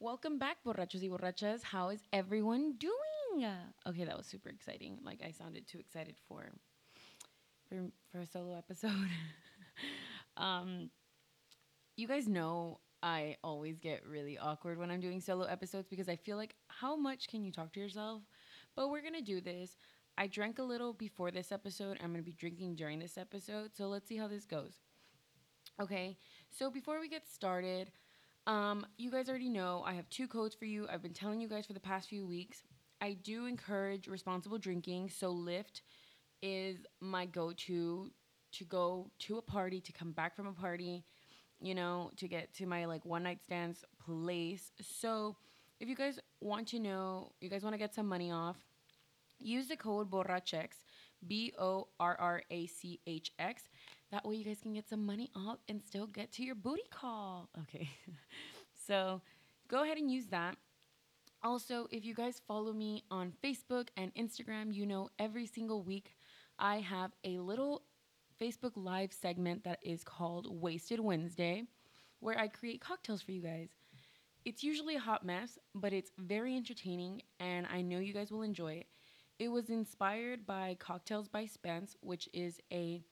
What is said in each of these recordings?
Welcome back, borrachos y borrachas. How is everyone doing? Okay, that was super exciting. Like I sounded too excited for for, for a solo episode. um, you guys know I always get really awkward when I'm doing solo episodes because I feel like how much can you talk to yourself? But we're gonna do this. I drank a little before this episode. I'm gonna be drinking during this episode. So let's see how this goes. Okay, so before we get started, um, you guys already know I have two codes for you. I've been telling you guys for the past few weeks. I do encourage responsible drinking, so Lyft is my go-to to go to a party, to come back from a party, you know, to get to my like one night stands place. So, if you guys want to know, you guys want to get some money off, use the code BORRACHEX, B O R R A C H X. That way you guys can get some money off and still get to your booty call. Okay. so, go ahead and use that. Also, if you guys follow me on Facebook and Instagram, you know every single week I have a little Facebook Live segment that is called Wasted Wednesday, where I create cocktails for you guys. It's usually a hot mess, but it's very entertaining, and I know you guys will enjoy it. It was inspired by Cocktails by Spence, which is a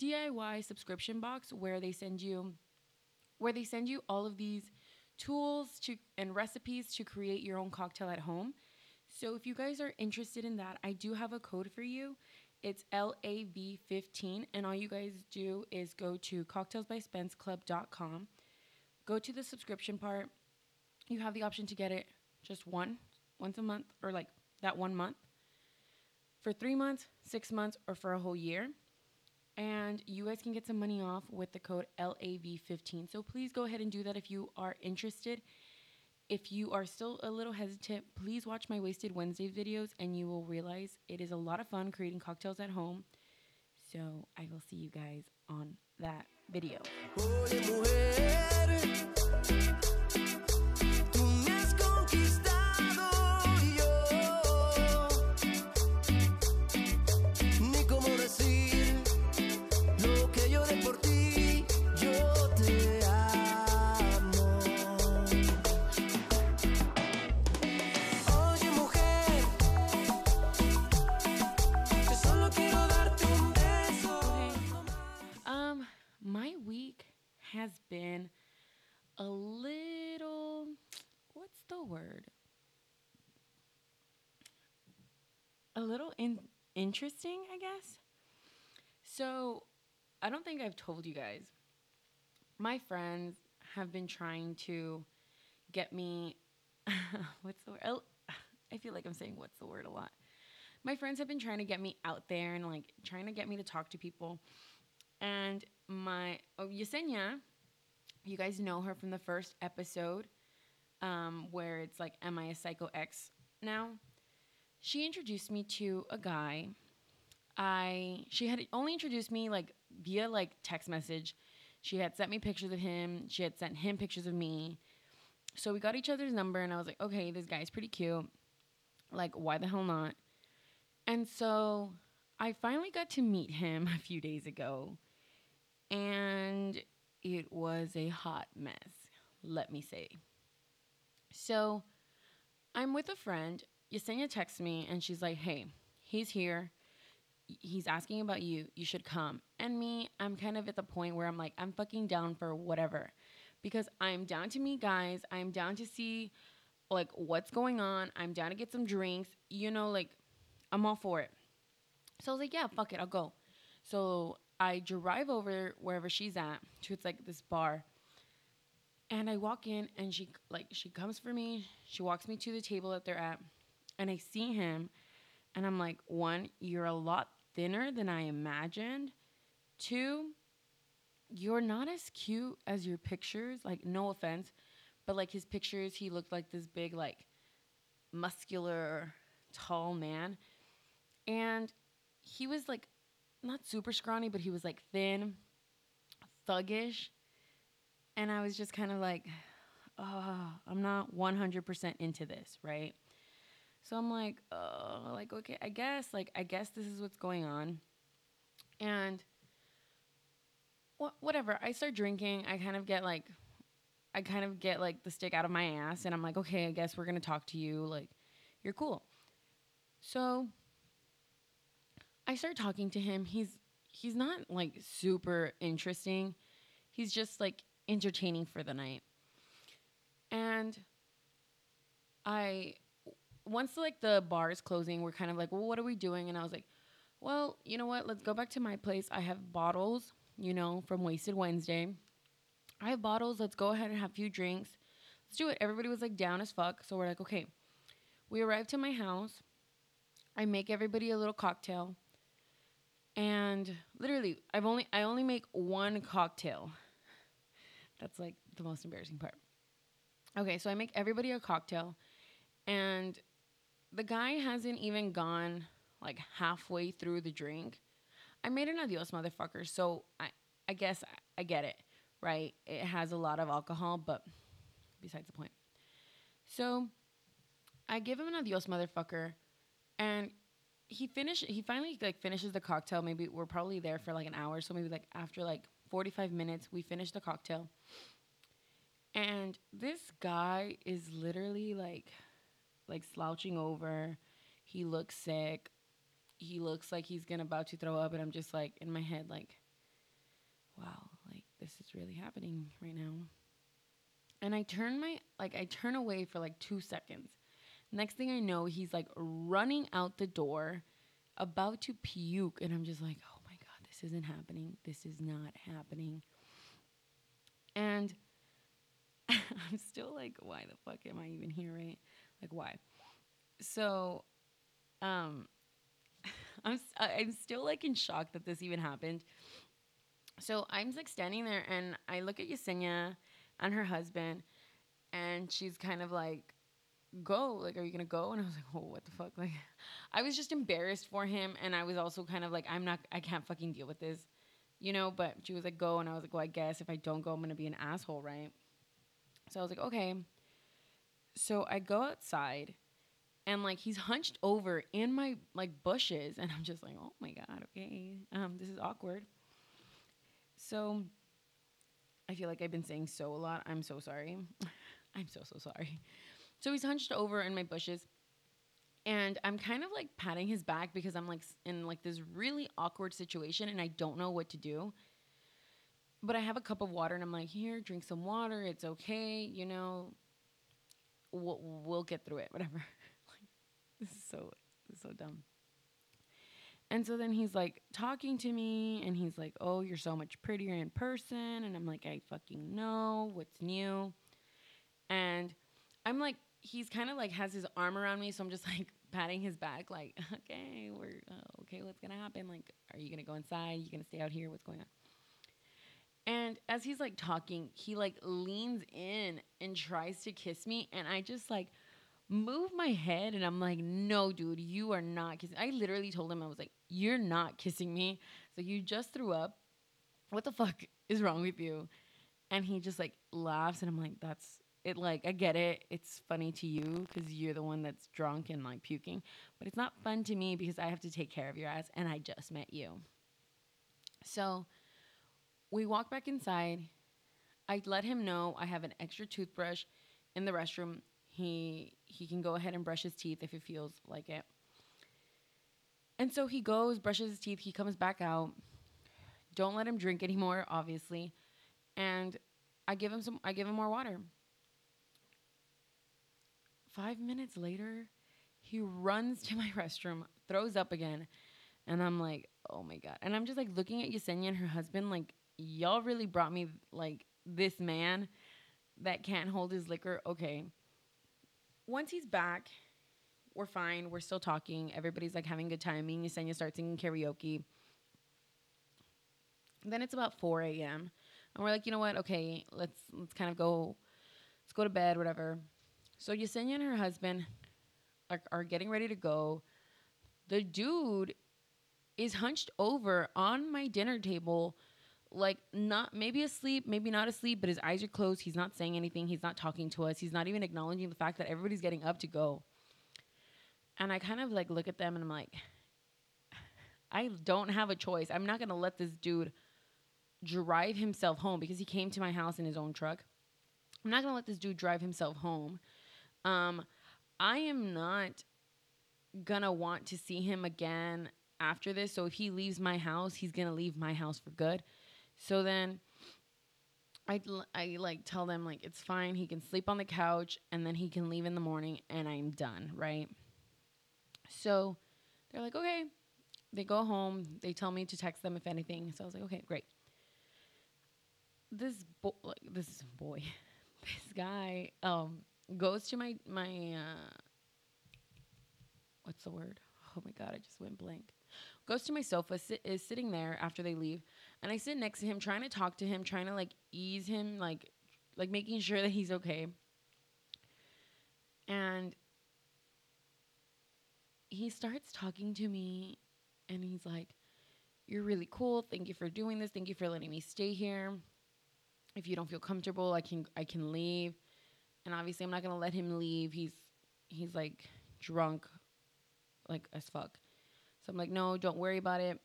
DIY subscription box where they send you where they send you all of these tools to and recipes to create your own cocktail at home. So if you guys are interested in that, I do have a code for you. It's LAV15 and all you guys do is go to cocktailsbyspenceclub.com. Go to the subscription part. You have the option to get it just one once a month or like that one month for 3 months, 6 months or for a whole year and you guys can get some money off with the code LAV15. So please go ahead and do that if you are interested. If you are still a little hesitant, please watch my Wasted Wednesday videos and you will realize it is a lot of fun creating cocktails at home. So I will see you guys on that video. Has been a little, what's the word? A little in, interesting, I guess. So, I don't think I've told you guys. My friends have been trying to get me, what's the word? I feel like I'm saying what's the word a lot. My friends have been trying to get me out there and like trying to get me to talk to people. And my oh, Yesenia, you guys know her from the first episode, um, where it's like, Am I a psycho ex now? She introduced me to a guy. I she had only introduced me like via like text message. She had sent me pictures of him. She had sent him pictures of me. So we got each other's number and I was like, okay, this guy's pretty cute. Like, why the hell not? And so I finally got to meet him a few days ago and it was a hot mess, let me say. So I'm with a friend. Yesenia texts me and she's like, hey, he's here. He's asking about you. You should come. And me, I'm kind of at the point where I'm like, I'm fucking down for whatever. Because I'm down to meet guys. I'm down to see like what's going on. I'm down to get some drinks. You know, like I'm all for it. So I was like, yeah, fuck it, I'll go. So I drive over wherever she's at to it's like this bar. And I walk in and she like she comes for me. She walks me to the table that they're at. And I see him and I'm like, one, you're a lot thinner than I imagined. Two, you're not as cute as your pictures. Like, no offense, but like his pictures, he looked like this big, like muscular, tall man. And he was like not super scrawny, but he was like thin, thuggish. And I was just kind of like, oh, I'm not 100% into this, right? So I'm like, oh, like, okay, I guess, like, I guess this is what's going on. And wh- whatever, I start drinking. I kind of get like, I kind of get like the stick out of my ass and I'm like, okay, I guess we're gonna talk to you. Like, you're cool. So I start talking to him. He's he's not like super interesting. He's just like entertaining for the night. And I once like the bar is closing, we're kind of like, well, what are we doing? And I was like, well, you know what? Let's go back to my place. I have bottles, you know, from Wasted Wednesday. I have bottles. Let's go ahead and have a few drinks. Let's do it. Everybody was like down as fuck. So we're like, okay. We arrive to my house. I make everybody a little cocktail. And literally, I've only I only make one cocktail. That's like the most embarrassing part. Okay, so I make everybody a cocktail and the guy hasn't even gone like halfway through the drink. I made an adios motherfucker, so I I guess I, I get it, right? It has a lot of alcohol, but besides the point. So I give him an adios motherfucker and he finished he finally like finishes the cocktail. Maybe we're probably there for like an hour, so maybe like after like 45 minutes we finish the cocktail. And this guy is literally like like slouching over. He looks sick. He looks like he's gonna about to throw up, and I'm just like in my head, like, wow, like this is really happening right now. And I turn my like I turn away for like two seconds. Next thing I know, he's like running out the door, about to puke, and I'm just like, oh my god, this isn't happening. This is not happening. And I'm still like, why the fuck am I even here, right? Like why? So, um, I'm I'm still like in shock that this even happened. So I'm like standing there and I look at Yesenia and her husband, and she's kind of like, "Go, like, are you gonna go?" And I was like, "Oh, what the fuck?" Like, I was just embarrassed for him, and I was also kind of like, "I'm not, I can't fucking deal with this." You know, but she was like, go. And I was like, well, I guess if I don't go, I'm to be an asshole, right? So I was like, okay. So I go outside and like he's hunched over in my like bushes and I'm just like, "Oh my god, okay. Um this is awkward." So I feel like I've been saying so a lot. I'm so sorry. I'm so so sorry. So he's hunched over in my bushes and I'm kind of like patting his back because I'm like in like this really awkward situation and I don't know what to do. But I have a cup of water and I'm like, "Here, drink some water. It's okay, you know we'll, we'll get through it, whatever. like, this is so, this is so dumb. And so then he's like talking to me and he's like, Oh, you're so much prettier in person. And I'm like, I fucking know what's new. And I'm like, he's kind of like has his arm around me. So I'm just like patting his back, like, Okay, we're uh, okay. What's to happen? Like, are you to go inside? Are you to stay out here? What's going on? And as he's like talking, he like leans in and tries to kiss me. And I just like move my head and I'm like, no, dude, you are not kissing. I literally told him, I was like, you're not kissing me. So you just threw up. What the fuck is wrong with you? And he just like laughs. And I'm like, that's it. Like, I get it. It's funny to you because you're the one that's drunk and like puking. But it's not fun to me because I have to take care of your ass. And I just met you. So we walk back inside. I let him know I have an extra toothbrush in the restroom. He he can go ahead and brush his teeth if he feels like it. And so he goes, brushes his teeth, he comes back out. Don't let him drink anymore, obviously. And I give him some I give him more water. 5 minutes later, he runs to my restroom, throws up again, and I'm like, "Oh my god." And I'm just like looking at Yesenia and her husband like y'all really brought me like this man that can't hold his liquor. Okay. Once he's back, we're fine. We're still talking. Everybody's like having a good time. Me and Yesenia start singing karaoke. Then it's about 4 a.m. And we're like, you know what? Okay, let's let's kind of go, let's go to bed, whatever. So Yesenia and her husband are, are getting ready to go. The dude is hunched over on my dinner table like not maybe asleep, maybe not asleep, but his eyes are closed. He's not saying anything. He's not talking to us. He's not even acknowledging the fact that everybody's getting up to go. And I kind of like look at them and I'm like, I don't have a choice. I'm not gonna let this dude drive himself home because he came to my house in his own truck. I'm not gonna let this dude drive himself home. Um, I am not gonna want to see him again after this. So if he leaves my house, he's gonna leave my house for good. So then I, I like tell them like it's fine. He can sleep on the couch and then he can leave in the morning and I'm done, right? So they're like, okay. They go home. They tell me to text them if anything. So I was like, okay, great. This boy, like this boy, this guy, um, goes to my my uh, what's the word? Oh my god, I just went blank. Goes to my sofa, sit, is sitting there after they leave, and I sit next to him, trying to talk to him, trying to like ease him, like like making sure that he's okay. And he starts talking to me, and he's like, "You're really cool. Thank you for doing this. Thank you for letting me stay here. If you don't feel comfortable, I can I can leave." And obviously, I'm not gonna let him leave. He's he's like drunk, like as fuck. So I'm like, no, don't worry about it.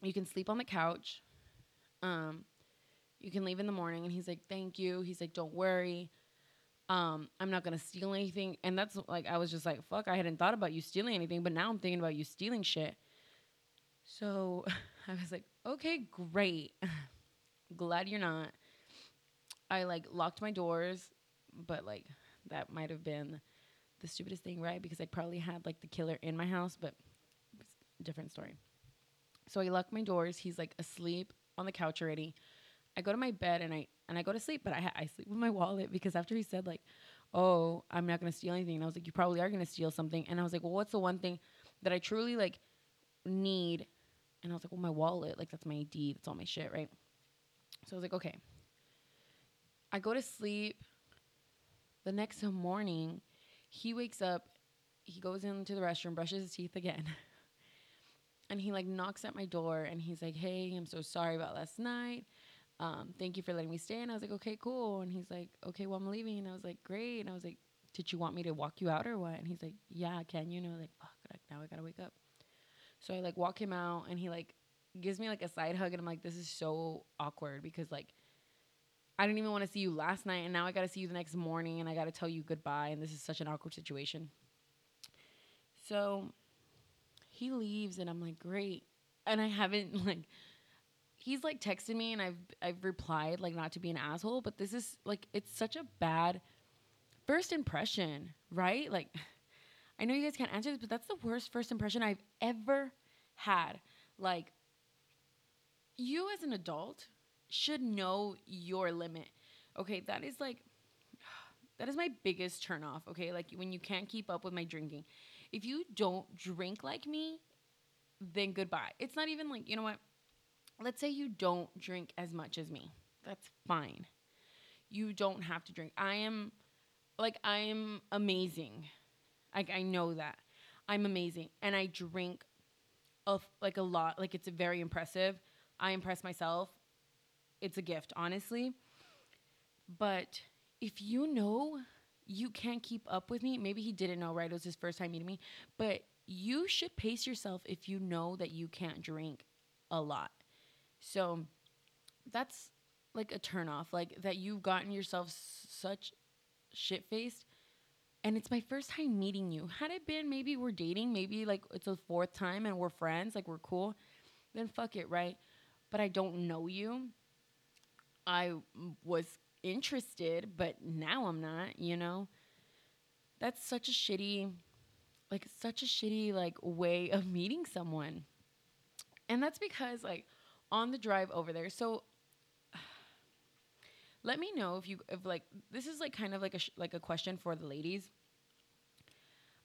You can sleep on the couch. Um, you can leave in the morning. And he's like, thank you. He's like, don't worry. Um, I'm not gonna steal anything. And that's like, I was just like, fuck, I hadn't thought about you stealing anything, but now I'm thinking about you stealing shit. So I was like, okay, great. Glad you're not. I like locked my doors, but like that might have been the stupidest thing, right? Because I probably had like the killer in my house, but different story. So I lock my doors. He's like asleep on the couch already. I go to my bed and I and I go to sleep, but I I sleep with my wallet because after he said like, "Oh, I'm not gonna steal anything," and I was like, "You probably are gonna steal something," and I was like, "Well, what's the one thing that I truly like need?" And I was like, "Well, my wallet, like that's my ID, that's all my shit, right?" So I was like, "Okay." I go to sleep. The next morning, he wakes up. He goes into the restroom, brushes his teeth again. and he like knocks at my door and he's like, "Hey, I'm so sorry about last night. Um, thank you for letting me stay." And I was like, "Okay, cool." And he's like, "Okay, well I'm leaving." And I was like, "Great." And I was like, "Did you want me to walk you out or what?" And he's like, "Yeah, can you?" know, like, "Fuck, like, now I gotta wake up." So I like walk him out and he like gives me like a side hug and I'm like, "This is so awkward because like." I didn't even want to see you last night, and now I got to see you the next morning, and I got to tell you goodbye, and this is such an awkward situation. So he leaves and I'm like, great. And I haven't like he's like texted me and I've I've replied like not to be an asshole, but this is like it's such a bad first impression, right? Like I know you guys can't answer this, but that's the worst first impression I've ever had. Like you as an adult should know your limit. Okay, that is like that is my biggest turn off, okay? Like when you can't keep up with my drinking if you don't drink like me, then goodbye. It's not even like, you know what? Let's say you don't drink as much as me. That's fine. You don't have to drink. I am like I am amazing. Like I know that. I'm amazing and I drink of like a lot. Like it's very impressive. I impress myself. It's a gift, honestly. But if you know you can't keep up with me. Maybe he didn't know, right? It was his first time meeting me. But you should pace yourself if you know that you can't drink a lot. So that's like a turnoff, like that you've gotten yourself s- such shit faced. And it's my first time meeting you. Had it been maybe we're dating, maybe like it's a fourth time and we're friends, like we're cool, then fuck it, right? But I don't know you. I was interested, but now I'm not, you know? That's such a shitty like such a shitty like way of meeting someone. And that's because like on the drive over there. So let me know if you if like this is like kind of like a sh- like a question for the ladies.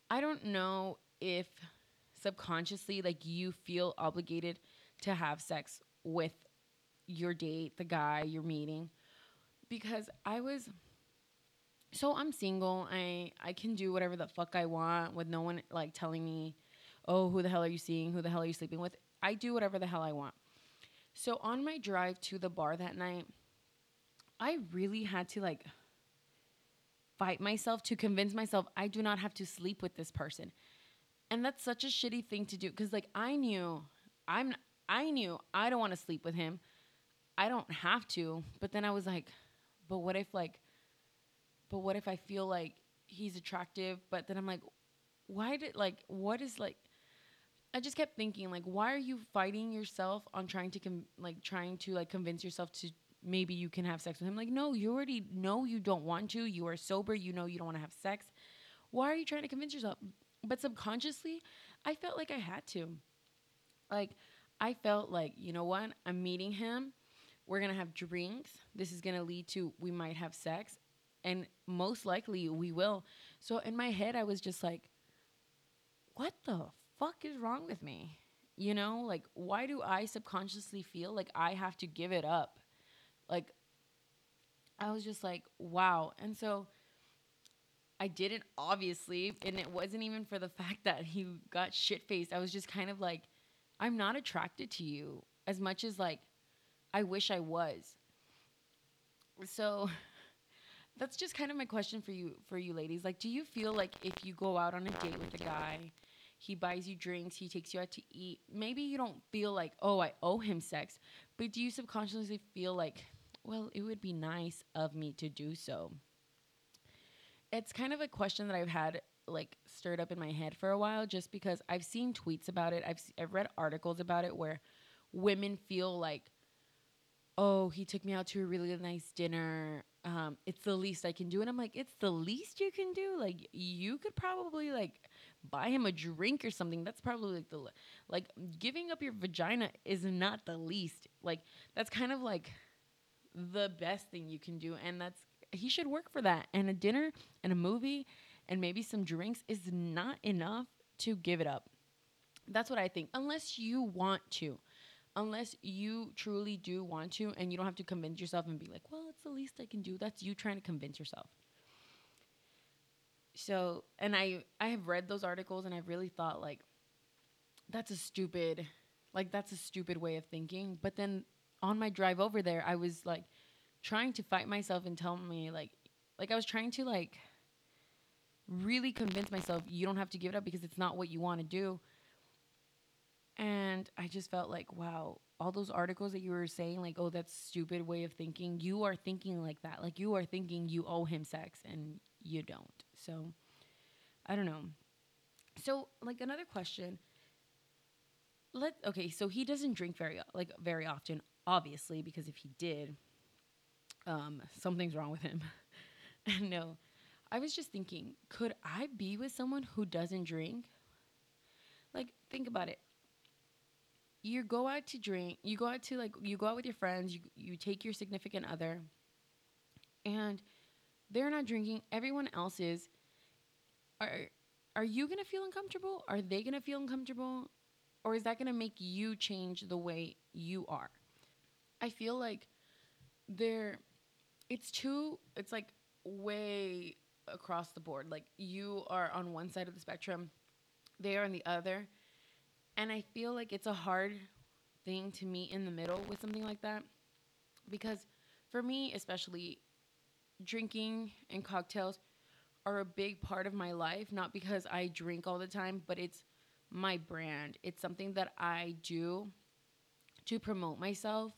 I don't know if subconsciously like you feel obligated to have sex with your date, the guy you're meeting because I was so I'm single. I I can do whatever the fuck I want with no one like telling me, "Oh, who the hell are you seeing? Who the hell are you sleeping with?" I do whatever the hell I want. So on my drive to the bar that night, I really had to like fight myself to convince myself I do not have to sleep with this person. And that's such a shitty thing to do cuz like I knew I'm I knew I don't want to sleep with him. I don't have to, but then I was like, but what if like but what if I feel like he's attractive, but then I'm like, why did like what is like I just kept thinking like why are you fighting yourself on trying to com- like trying to like convince yourself to maybe you can have sex with him? Like no you already know you don't want to. You are sober. You know you don't want to have sex. Why are you trying to convince yourself? But subconsciously I felt like I had to. Like I felt like you know what? I'm meeting him we're going to have drinks this is going to lead to we might have sex and most likely we will so in my head I was just like what the fuck is wrong with me? You know, like, why do I subconsciously feel like I have to give it up? Like, I was just like, wow. And so I didn't, obviously, and it wasn't even for the fact that he got shit faced. I was just kind of like, I'm not attracted to you as much as like I wish I was. So that's just kind of my question for you for you ladies. Like do you feel like if you go out on a date with a guy he buys you drinks, he takes you out to eat. Maybe you don't feel like, oh, I owe him sex, but do you subconsciously feel like, well, it would be nice of me to do so? It's kind of a question that I've had like stirred up in my head for a while just because I've seen tweets about it. I've I've read articles about it where women feel like oh, he took me out to a really nice dinner. Um, it's the least I can do. And I'm like, it's the least you can do. Like, you could probably like buy him a drink or something. That's probably like the like giving up your vagina is not the least. Like that's kind of like the best thing you can do and that's he should work for that. And a dinner and a movie and maybe some drinks is not enough to give it up. That's what I think. Unless you want to. Unless you truly do want to and you don't have to convince yourself and be like, "Well, it's the least I can do." That's you trying to convince yourself. So and i i have read those articles and i've really thought like that's a stupid like that's a stupid way of thinking. But then on my drive over there i was like trying to fight myself and tell me like like i was trying to like really convince myself you don't have to give it up because it's not what you want to do and i just felt like wow all those articles that you were saying like oh that's stupid way of thinking you are thinking like that like you are thinking you owe him sex and you don't so I don't know. So like another question. Let okay, so he doesn't drink very like very often, obviously, because if he did, um, something's wrong with him. And no. I was just thinking, could I be with someone who doesn't drink? Like, think about it. You go out to drink, you go out to like you go out with your friends, you you take your significant other, and they're not drinking, everyone else is. Are are you going to feel uncomfortable? Are they going to feel uncomfortable? Or is that going to make you change the way you are? I feel like there it's too it's like way across the board. Like you are on one side of the spectrum, they are on the other. And I feel like it's a hard thing to meet in the middle with something like that because for me especially drinking and cocktails are a big part of my life, not because I drink all the time, but it's my brand. It's something that I do to promote myself.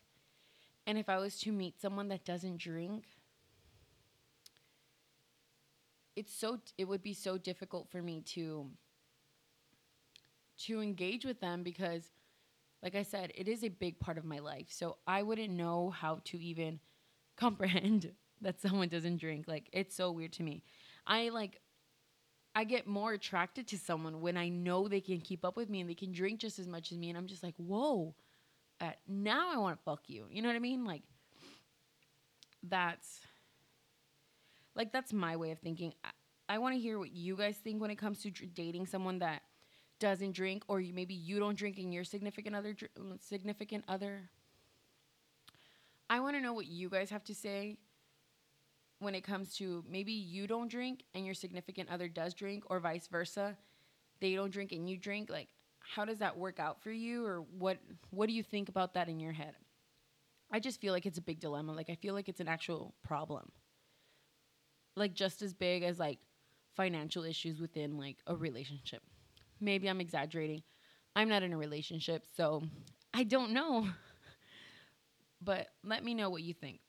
And if I was to meet someone that doesn't drink, it's so it would be so difficult for me to to engage with them because like I said, it is a big part of my life. So I wouldn't know how to even comprehend that someone doesn't drink. Like it's so weird to me. I like I get more attracted to someone when I know they can keep up with me and they can drink just as much as me and I'm just like, "Whoa. Uh, now I want to fuck you." You know what I mean? Like that's like that's my way of thinking. I, I want to hear what you guys think when it comes to dr- dating someone that doesn't drink or you, maybe you don't drink and your significant other dr- mm, significant other. I want to know what you guys have to say when it comes to maybe you don't drink and your significant other does drink or vice versa. They don't drink and you drink like how does that work out for you or what what do you think about that in your head? I just feel like it's a big dilemma like i feel like it's an actual problem. Like just as big as like financial issues within like a relationship maybe i'm exaggerating i'm not in a relationship so i don't know but let me know what you think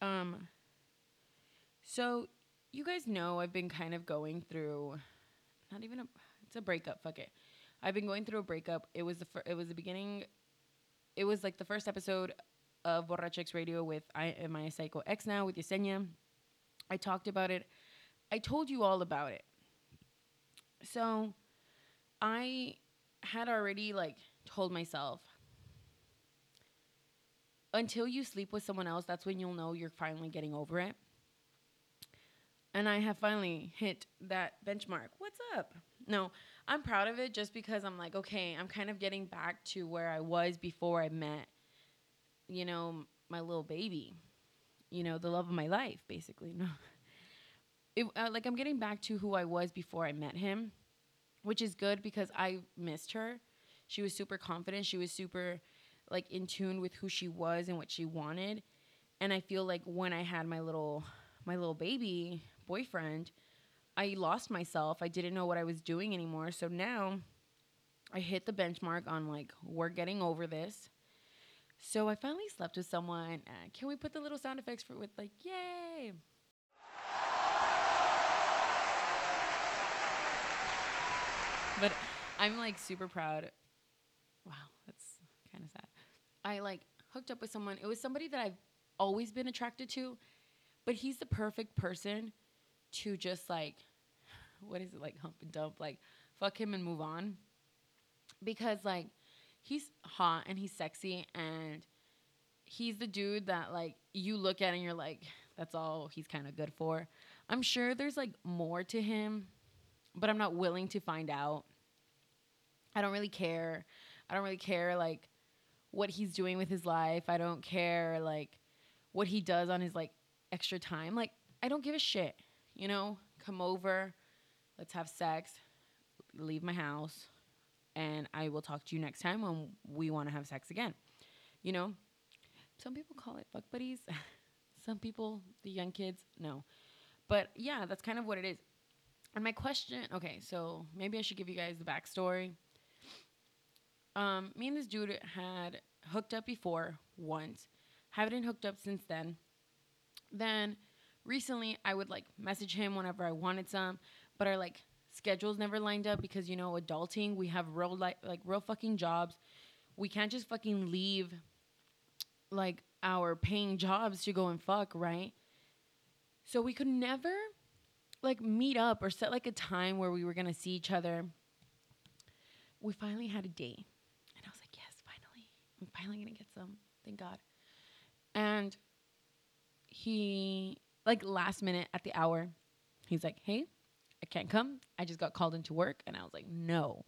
um So, you guys know I've been kind of going through not even a it's a breakup, fuck it. I've been going through a breakup. It was the fir- it was the beginning it was like the first episode of Borrachex Radio with I my psycho ex now with Yesenia. I talked about it. I told you all about it. So, I had already like told myself until you sleep with someone else, that's when you'll know you're finally getting over it. And I have finally hit that benchmark. What's up? No, I'm proud of it just because I'm like, okay, I'm kind of getting back to where I was before I met, you know, my little baby, you know, the love of my life, basically. No, it, uh, like I'm getting back to who I was before I met him, which is good because I missed her. She was super confident. She was super like in tune with who she was and what she wanted. And I feel like when I had my little my little baby boyfriend, I lost myself. I didn't know what I was doing anymore. So now I hit the benchmark on like we're getting over this. So I finally slept with someone. Uh, can we put the little sound effects for with like yay? But I'm like super proud. Wow, that's kind of sad. I like hooked up with someone. It was somebody that I've always been attracted to, but he's the perfect person to just like, what is it like hump and dump? Like, fuck him and move on. Because like, he's hot and he's sexy and he's the dude that like you look at and you're like, that's all he's kind of good for. I'm sure there's like more to him, but I'm not willing to find out. I don't really care. I don't really care like what he's doing with his life. I don't care like what he does on his like extra time. Like I don't give a shit. You know, come over, let's have sex, leave my house, and I will talk to you next time when we want to have sex again. You know, some people call it fuck buddies. some people, the young kids, no. But yeah, that's kind of what it is. And my question, okay, so maybe I should give you guys the backstory. Um, me and this dude had hooked up before once. Haven't hooked up since then. Then recently I would like message him whenever I wanted some, but our like schedules never lined up because you know, adulting, we have real like like real fucking jobs. We can't just fucking leave like our paying jobs to go and fuck, right? So we could never like meet up or set like a time where we were gonna see each other. We finally had a date. And I was like, yes, finally. I'm finally gonna get some. Thank God. And he like last minute at the hour, he's like, hey, I can't come. I just got called into work. And I was like, no.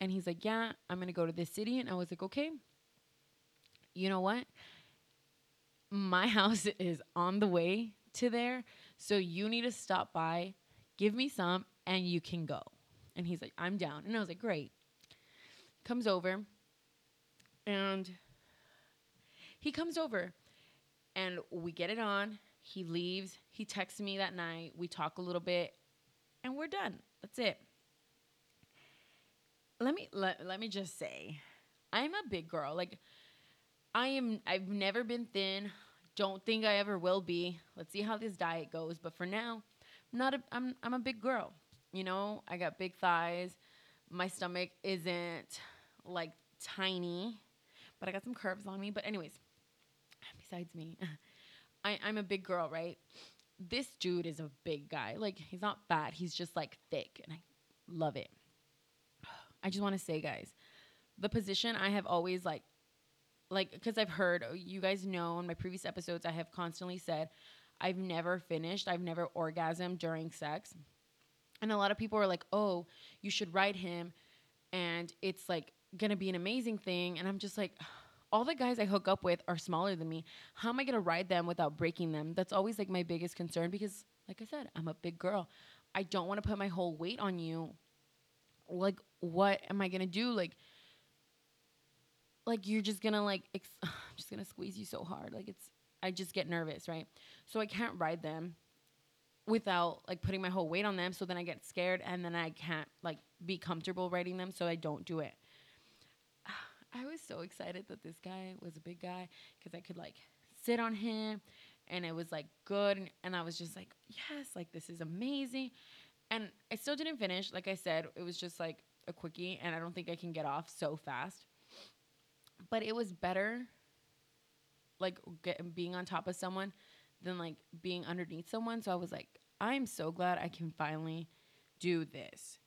And he's like, yeah, I'm gonna go to this city. And I was like, okay. You know what? My house is on the way to there. So you need to stop by, give me some, and you can go. And he's like, I'm down. And I was like, great. Comes over, and he comes over, and we get it on. He leaves. He texts me that night. We talk a little bit, and we're done. That's it. Let me let, let me just say, I'm a big girl. Like I am I've never been thin. Don't think I ever will be. Let's see how this diet goes, but for now, I'm not a I'm I'm a big girl. You know, I got big thighs. My stomach isn't like tiny, but I got some curves on me. But anyways, besides me, I, I'm a big girl, right? This dude is a big guy. Like he's not fat. He's just like thick, and I love it. I just want to say, guys, the position I have always like, like, because I've heard oh, you guys know in my previous episodes, I have constantly said I've never finished. I've never orgasmed during sex. And a lot of people are like, oh, you should ride him. And it's like to be an amazing thing. And I'm just like, all the guys I hook up with are smaller than me. How am I to ride them without breaking them? That's always like my biggest concern because, like I said, I'm a big girl. I don't want to put my whole weight on you. Like, what am I to do? Like, like you're just gonna like ex- I'm just gonna squeeze you so hard like it's i just get nervous right so i can't ride them without like putting my whole weight on them so then i get scared and then i can't like be comfortable riding them so i don't do it i was so excited that this guy was a big guy because i could like sit on him and it was like good and, and I was just like, yes, like this is amazing. And I still didn't finish. Like I said, it was just like a quickie and I don't think I can get off so fast. But it was better like get, being on top of someone than like being underneath someone. So I was like, I'm so glad I can finally do this.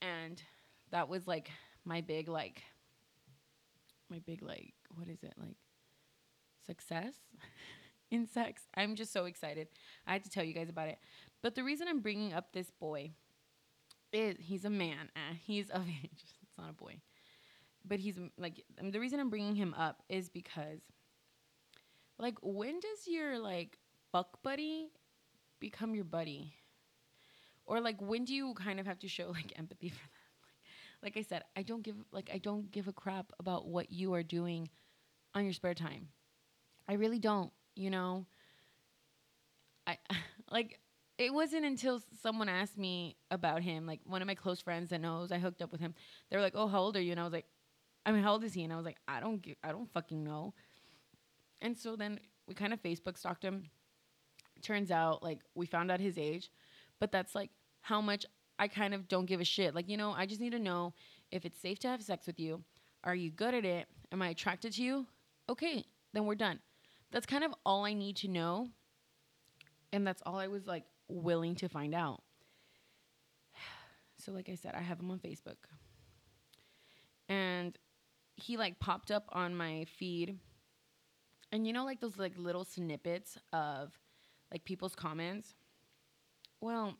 And that was like my big like my big like what is it like success in sex. I'm just so excited. I had to tell you guys about it. But the reason I'm bringing up this boy is he's a man. Eh, he's of age. It's not a boy. But he's like the reason I'm bringing him up is because like when does your like fuck buddy become your buddy? Or like when do you kind of have to show like empathy for them? Like, I said, I don't give like I don't give a crap about what you are doing on your spare time. I really don't, you know. I like it wasn't until someone asked me about him, like one of my close friends that knows I hooked up with him. They were like, "Oh, how old are you?" And I was like, "I mean, how old is he?" And I was like, "I don't, I don't fucking know." And so then we kind of Facebook stalked him. Turns out, like, we found out his age, but that's like how much I kind of don't give a shit. Like, you know, I just need to know if it's safe to have sex with you. Are you good at it? Am I attracted to you? Okay, then we're done. That's kind of all I need to know. And that's all I was like willing to find out. So, like I said, I have him on Facebook. And he like popped up on my feed. And you know, like those like little snippets of like people's comments? Well,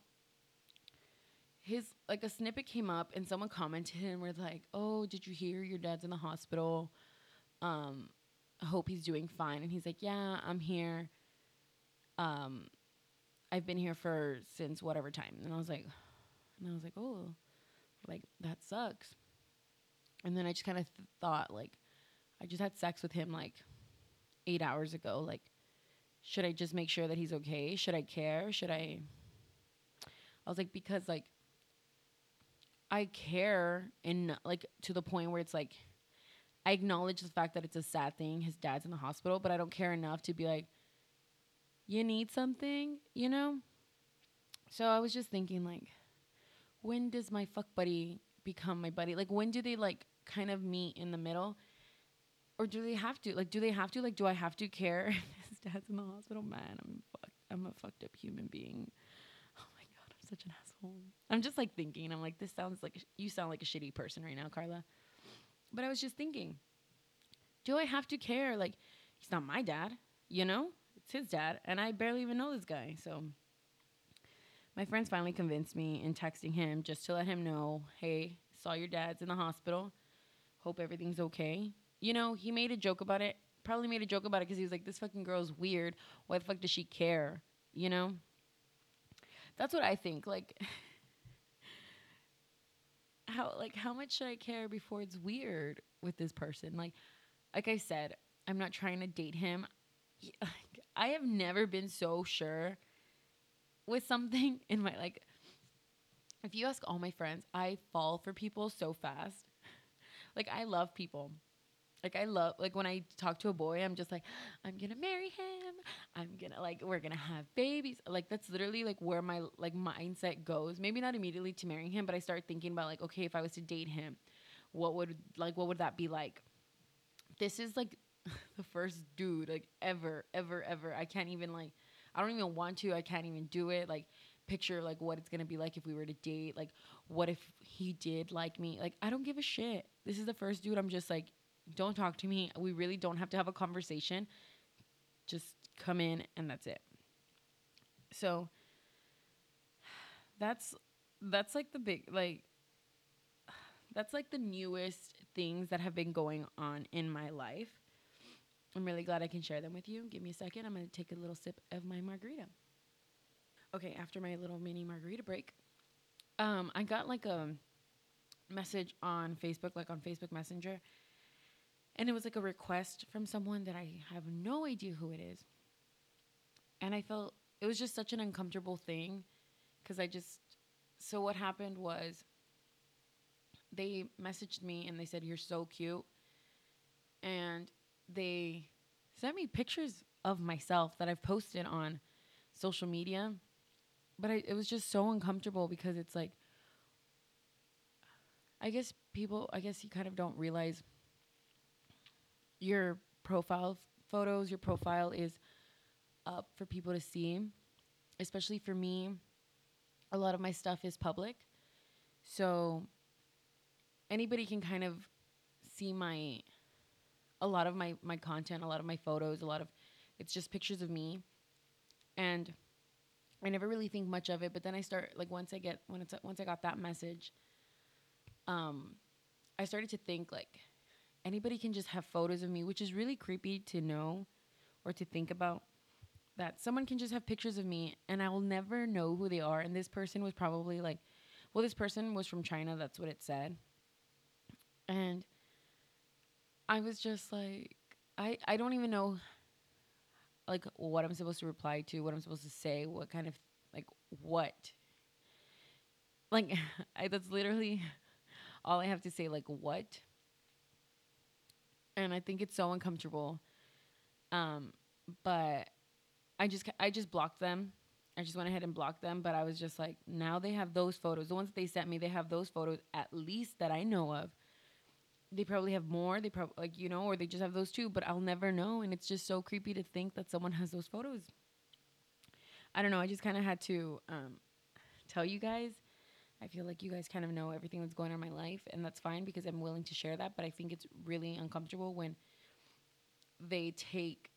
his like a snippet came up and someone commented and were like, "Oh, did you hear your dad's in the hospital? Um, I hope he's doing fine." And he's like, "Yeah, I'm here. Um, I've been here for since whatever time." And I was like, and I was like, "Oh, like that sucks." And then I just kind of th- thought like, I just had sex with him like eight hours ago. Like, should I just make sure that he's okay? Should I care? Should I? I was like, because like I care in like to the point where it's like I acknowledge the fact that it's a sad thing. His dad's in the hospital, but I don't care enough to be like, you need something, you know? So I was just thinking like, when does my fuck buddy become my buddy? Like when do they like kind of meet in the middle? Or do they have to? Like do they have to? Like do I have to care if his dad's in the hospital? Man, I'm fucked. I'm a fucked up human being. Oh my god, I'm such an asshole. I'm just like thinking. I'm like, this sounds like sh- you sound like a shitty person right now, Carla. But I was just thinking, do I have to care? Like, he's not my dad, you know? It's his dad, and I barely even know this guy. So my friends finally convinced me in texting him just to let him know, hey, saw your dad's in the hospital. Hope everything's okay. You know, he made a joke about it. Probably made a joke about it because he was like, this fucking girl's weird. Why the fuck does she care? You know? That's what I think. Like, how like how much should I care before it's weird with this person? Like, like I said, I'm not trying to date him. I have never been so sure with something in my like. If you ask all my friends, I fall for people so fast. Like I love people. Like I love like when I talk to a boy, I'm just like, I'm gonna marry him. I'm gonna like we're gonna have babies. Like that's literally like where my like mindset goes. Maybe not immediately to marrying him, but I start thinking about like, okay, if I was to date him, what would like what would that be like? This is like the first dude like ever, ever, ever. I can't even like I don't even want to. I can't even do it. Like picture like what it's gonna be like if we were to date. Like what if he did like me? Like I don't give a shit. This is the first dude I'm just like don't talk to me. We really don't have to have a conversation. Just come in and that's it. So that's that's like the big like that's like the newest things that have been going on in my life. I'm really glad I can share them with you. Give me a second. I'm going to take a little sip of my margarita. Okay, after my little mini margarita break, um, I got like a message on Facebook, like on Facebook Messenger, and it was like a request from someone that I have no idea who it is. And I felt it was just such an uncomfortable thing because I just, so what happened was they messaged me and they said, You're so cute. And they sent me pictures of myself that I've posted on social media. But I, it was just so uncomfortable because it's like, I guess people, I guess you kind of don't realize your profile photos, your profile is up for people to see. Especially for me, a lot of my stuff is public. So anybody can kind of see my a lot of my my content, a lot of my photos, a lot of it's just pictures of me. And I never really think much of it, but then I start like once I get when it's once I got that message um I started to think like anybody can just have photos of me, which is really creepy to know or to think about that someone can just have pictures of me and I will never know who they are and this person was probably like well this person was from China, that's what it said. And I was just like I I don't even know like what I'm supposed to reply to, what I'm supposed to say, what kind of like what. Like I, that's literally all I have to say like what. And I think it's so uncomfortable. Um but I just I just blocked them. I just went ahead and blocked them, but I was just like now they have those photos. The ones that they sent me, they have those photos at least that I know of they probably have more. They probably like you know, or they just have those two. But I'll never know, and it's just so creepy to think that someone has those photos. I don't know. I just kind of had to um, tell you guys. I feel like you guys kind of know everything that's going on in my life, and that's fine because I'm willing to share that. But I think it's really uncomfortable when they take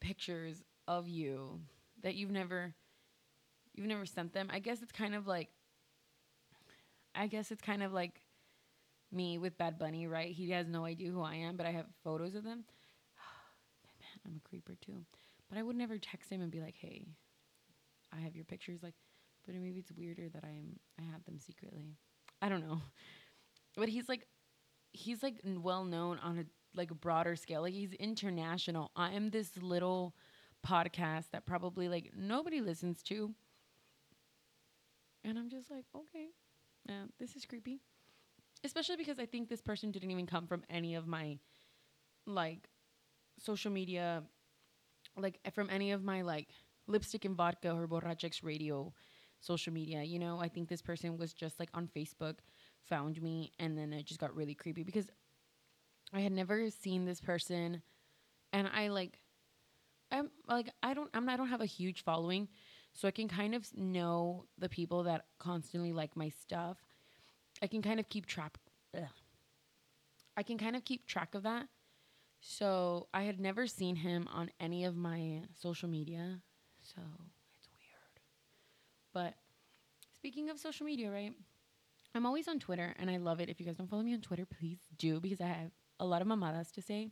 pictures of you that you've never you've never sent them. I guess it's kind of like I guess it's kind of like me with Bad Bunny, right? He has no idea who I am, but I have photos of them. Man, I'm a creeper too. But I would never text him and be like, "Hey, I have your pictures." Like, but maybe it's weirder that I'm I have them secretly. I don't know. But he's like, he's like well known on a like a broader scale. Like he's international. I am this little podcast that probably like nobody listens to. And I'm just like, okay, this is creepy especially because I think this person didn't even come from any of my like social media, like from any of my like lipstick and vodka or borrachex radio social media. You know, I think this person was just like on Facebook, found me, and then it just got really creepy because I had never seen this person, and I like, I'm like I don't I'm I don't have a huge following, so I can kind of know the people that constantly like my stuff I can kind of keep track. I can kind of keep track of that. So I had never seen him on any of my social media. So. But speaking of social media, right? I'm always on Twitter and I love it. If you guys don't follow me on Twitter, please do because I have a lot of mamadas to say.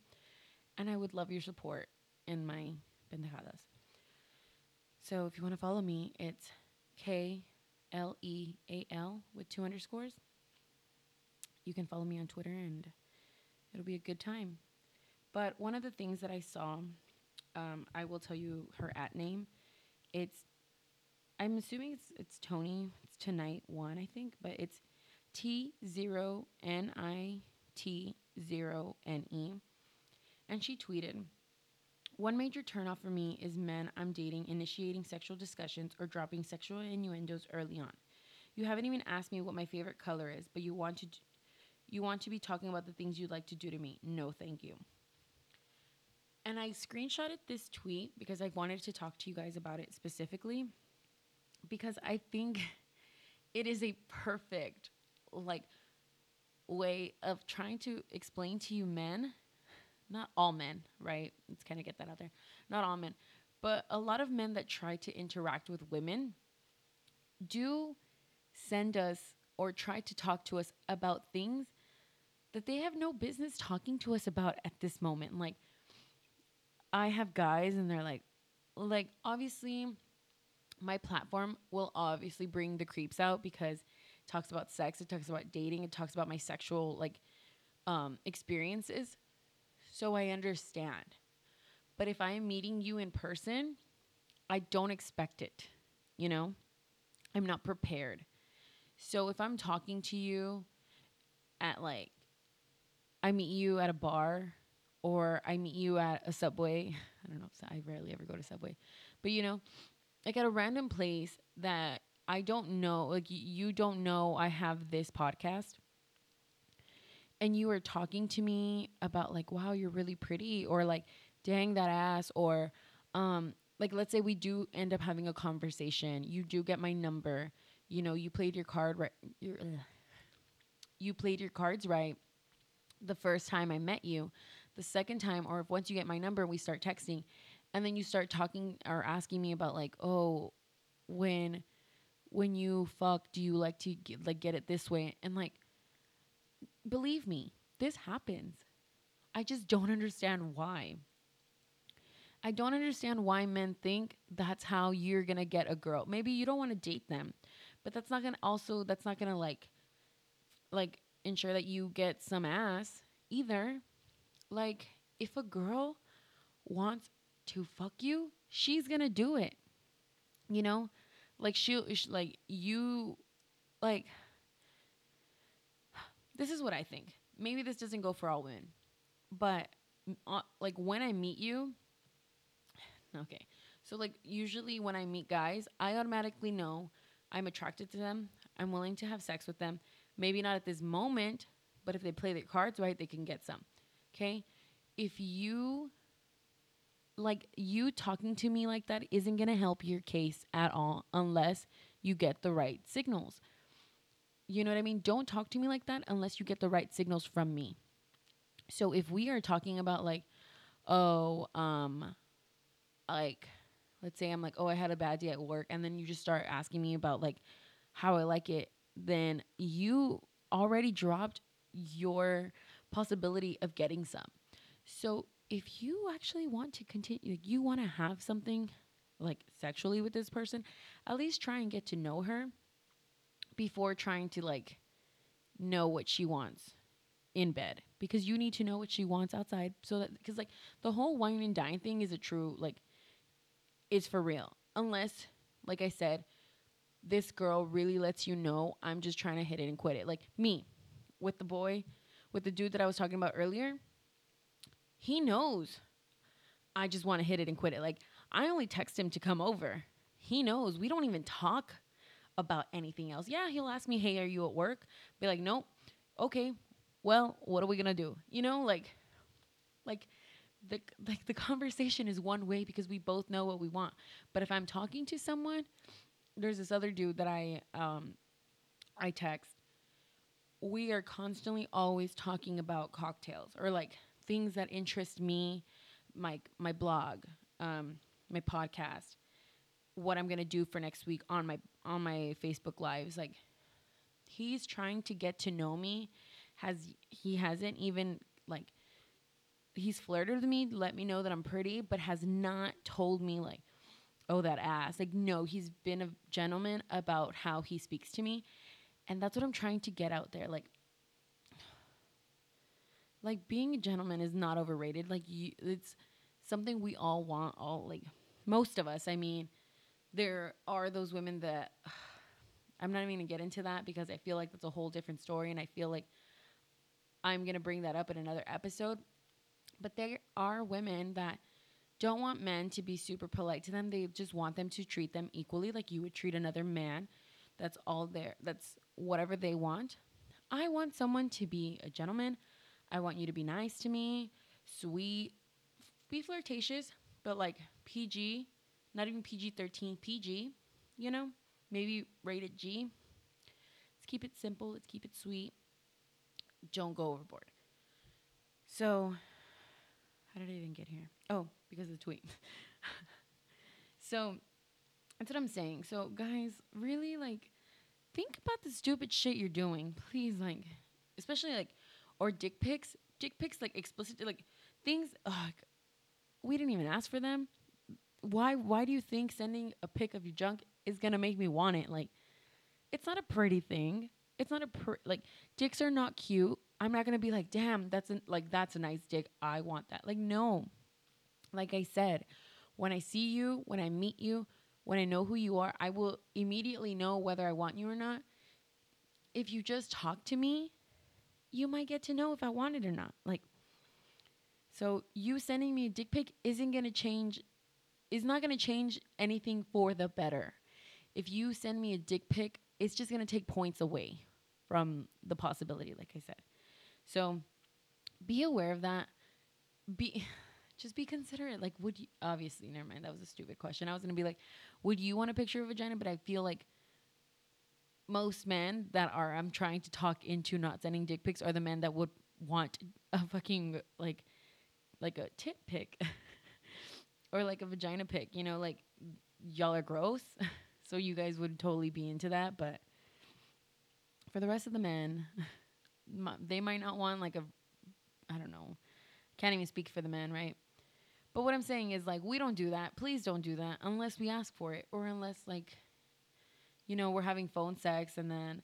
And I would love your support in my pendejadas. So if you want to follow me, it's K L E A L with two underscores you can follow me on Twitter and it'll be a good time. But one of the things that I saw, um, I will tell you her at name. It's, I'm assuming it's it's Tony. It's tonight one, I think, but it's T zero N I T zero N E, and she tweeted. One major turnoff for me is men I'm dating initiating sexual discussions or dropping sexual innuendos early on. You haven't even asked me what my favorite color is, but you want to you want to be talking about the things you'd like to do to me. No, thank you. And I screenshotted this tweet because I wanted to talk to you guys about it specifically because I think it is a perfect like way of trying to explain to you men, not all men, right? Let's kind of get that out there. Not all men, but a lot of men that try to interact with women do send us or try to talk to us about things that they have no business talking to us about at this moment. Like, I have guys and they're like, like, obviously, my platform will obviously bring the creeps out because it talks about sex, it talks about dating, it talks about my sexual, like, um, experiences. So I understand. But if I am meeting you in person, I don't expect it, you know? I'm not prepared. So if I'm talking to you at like I meet you at a bar or I meet you at a subway. I don't know. I rarely ever go to subway, but you know, like at a random place that I don't know, like you don't know I have this podcast. And you are talking to me about like, wow, you're really pretty, or like, dang that ass, or um, like let's say we do end up having a conversation. You do get my number. You know, you played your card right. you played your cards right the first time I met you. The second time, or if once you get my number, we start texting, and then you start talking or asking me about like, oh, when when you fuck, do you like to get, like get it this way? And like, believe me, this happens. I just don't understand why. I don't understand why men think that's how you're gonna get a girl. Maybe you don't want to date them, but that's not gonna also that's not gonna like like ensure that you get some ass either. Like if a girl wants to fuck you, she's gonna do it. You know, like she like you like this is what I think. Maybe this doesn't go for all women, but uh, like when I meet you, Okay. So like usually when I meet guys, I automatically know I'm attracted to them. I'm willing to have sex with them. Maybe not at this moment, but if they play their cards right, they can get some. Okay? If you like you talking to me like that isn't going to help your case at all unless you get the right signals. You know what I mean? Don't talk to me like that unless you get the right signals from me. So if we are talking about like oh um like let's say I'm like, "Oh, I had a bad day at work." And then you just start asking me about like how I like it, then you already dropped your possibility of getting some. So, if you actually want to continue, you want to have something like sexually with this person, at least try and get to know her before trying to like know what she wants in bed because you need to know what she wants outside so that because like the whole wine and dine thing is a true like it's for real. Unless, like I said, this girl really lets you know I'm just trying to hit it and quit it. Like me with the boy, with the dude that I was talking about earlier, he knows I just want to hit it and quit it. Like I only text him to come over. He knows we don't even talk about anything else. Yeah, he'll ask me, "Hey, are you at work?" Be like, "Nope." Okay. Well, what are we going to do? You know, like like the like the conversation is one way because we both know what we want. But if I'm talking to someone, there's this other dude that I um I text. We are constantly always talking about cocktails or like things that interest me, my my blog, um, my podcast, what I'm gonna do for next week on my on my Facebook lives. Like he's trying to get to know me. Has he hasn't even like he's flirted with me, let me know that I'm pretty, but has not told me like, oh that ass. Like no, he's been a gentleman about how he speaks to me. And that's what I'm trying to get out there. Like like being a gentleman is not overrated. Like you, it's something we all want all like most of us. I mean, there are those women that I'm not even to get into that because I feel like that's a whole different story and I feel like I'm to bring that up in another episode. But there are women that don't want men to be super polite to them. They just want them to treat them equally like you would treat another man. That's all there. That's whatever they want. I want someone to be a gentleman. I want you to be nice to me, sweet, be flirtatious, but like PG, not even PG 13, PG, you know, maybe rated G. Let's keep it simple, let's keep it sweet. Don't go overboard. So how did I even get here? Oh, because of the tweet. so that's what I'm saying. So guys, really like think about the stupid shit you're doing. Please, like, especially like, or dick pics. Dick pics, like explicit, like things. Ugh, we didn't even ask for them. Why? Why do you think sending a pic of your junk is gonna make me want it? Like, it's not a pretty thing. It's not a pr- like dicks are not cute. I'm not gonna be like, damn, that's a, like that's a nice dick. I want that. Like, no. Like I said, when I see you, when I meet you, when I know who you are, I will immediately know whether I want you or not. If you just talk to me, you might get to know if I want it or not. Like, So you sending me a dick pic isn't gonna change is not gonna change anything for the better. If you send me a dick pic, it's just gonna take points away from the possibility, like I said. So be aware of that. Be just be considerate. Like, would you obviously never mind, that was a stupid question. I was gonna be like, would you want a picture of a vagina? But I feel like most men that are I'm trying to talk into not sending dick pics are the men that would want a fucking like like a tit pic or like a vagina pic, you know, like y'all are gross. so you guys would totally be into that, but for the rest of the men, they might not want like a I don't know. Can't even speak for the men, right? But what I'm saying is like we don't do that. Please don't do that unless we ask for it or unless like you know, we're having phone sex and then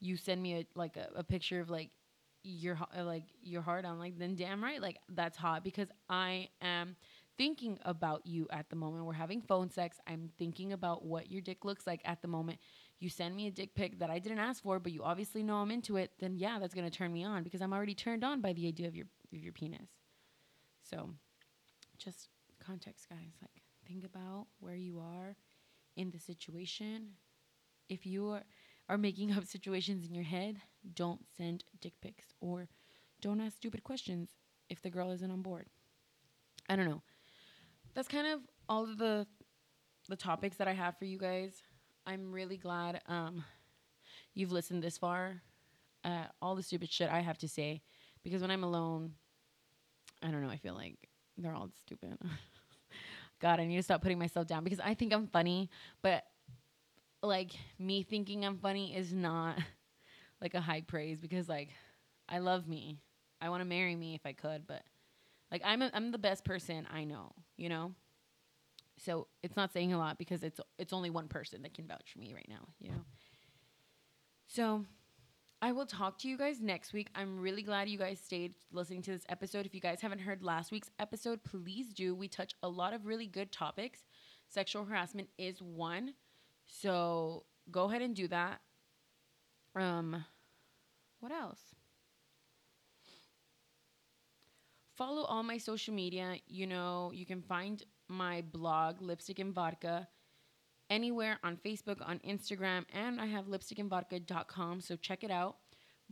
you send me a like a, a picture of like your uh, like your heart I'm like then damn right like that's hot because I am thinking about you at the moment. We're having phone sex. I'm thinking about what your dick looks like at the moment. You send me a dick pic that I didn't ask for but you obviously know I'm into it then yeah that's to turn me on because I'm already turned on by the idea of your of your penis. So just context guys. Like think about where you are in the situation if you are, are making up situations in your head, don't send dick pics or don't ask stupid questions if the girl isn't on board. I don't know. That's kind of all of the the topics that I have for you guys. I'm really glad um, you've listened this far. Uh, all the stupid shit I have to say because when I'm alone, I don't know. I feel like they're all stupid. God, I need to stop putting myself down because I think I'm funny, but like me thinking I'm funny is not like a high praise because like I love me. I want to marry me if I could, but like I'm a, I'm the best person I know, you know? So it's not saying a lot because it's it's only one person that can vouch for me right now, you know. So I will talk to you guys next week. I'm really glad you guys stayed listening to this episode. If you guys haven't heard last week's episode, please do. We touch a lot of really good topics. Sexual harassment is one. So go ahead and do that. Um, what else? Follow all my social media. You know, you can find my blog, Lipstick and Vodka, anywhere on Facebook, on Instagram, and I have lipstickandvodka.com. So check it out.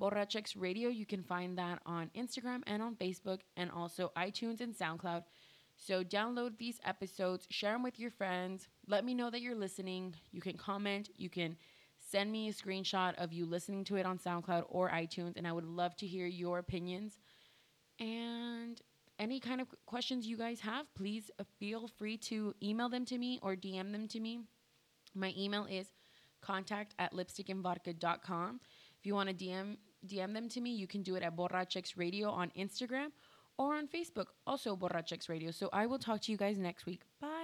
Borrachex Radio, you can find that on Instagram and on Facebook, and also iTunes and SoundCloud. So download these episodes, share them with your friends. Let me know that you're listening. You can comment, you can send me a screenshot of you listening to it on SoundCloud or iTunes, and I would love to hear your opinions. And any kind of questions you guys have, please uh, feel free to email them to me or DM them to me. My email is contact at lipstickandvodka.com. If you want to DM DM them to me, you can do it at Borrachex Radio on Instagram or on Facebook, also Borrachex Radio. So I will talk to you guys next week. Bye.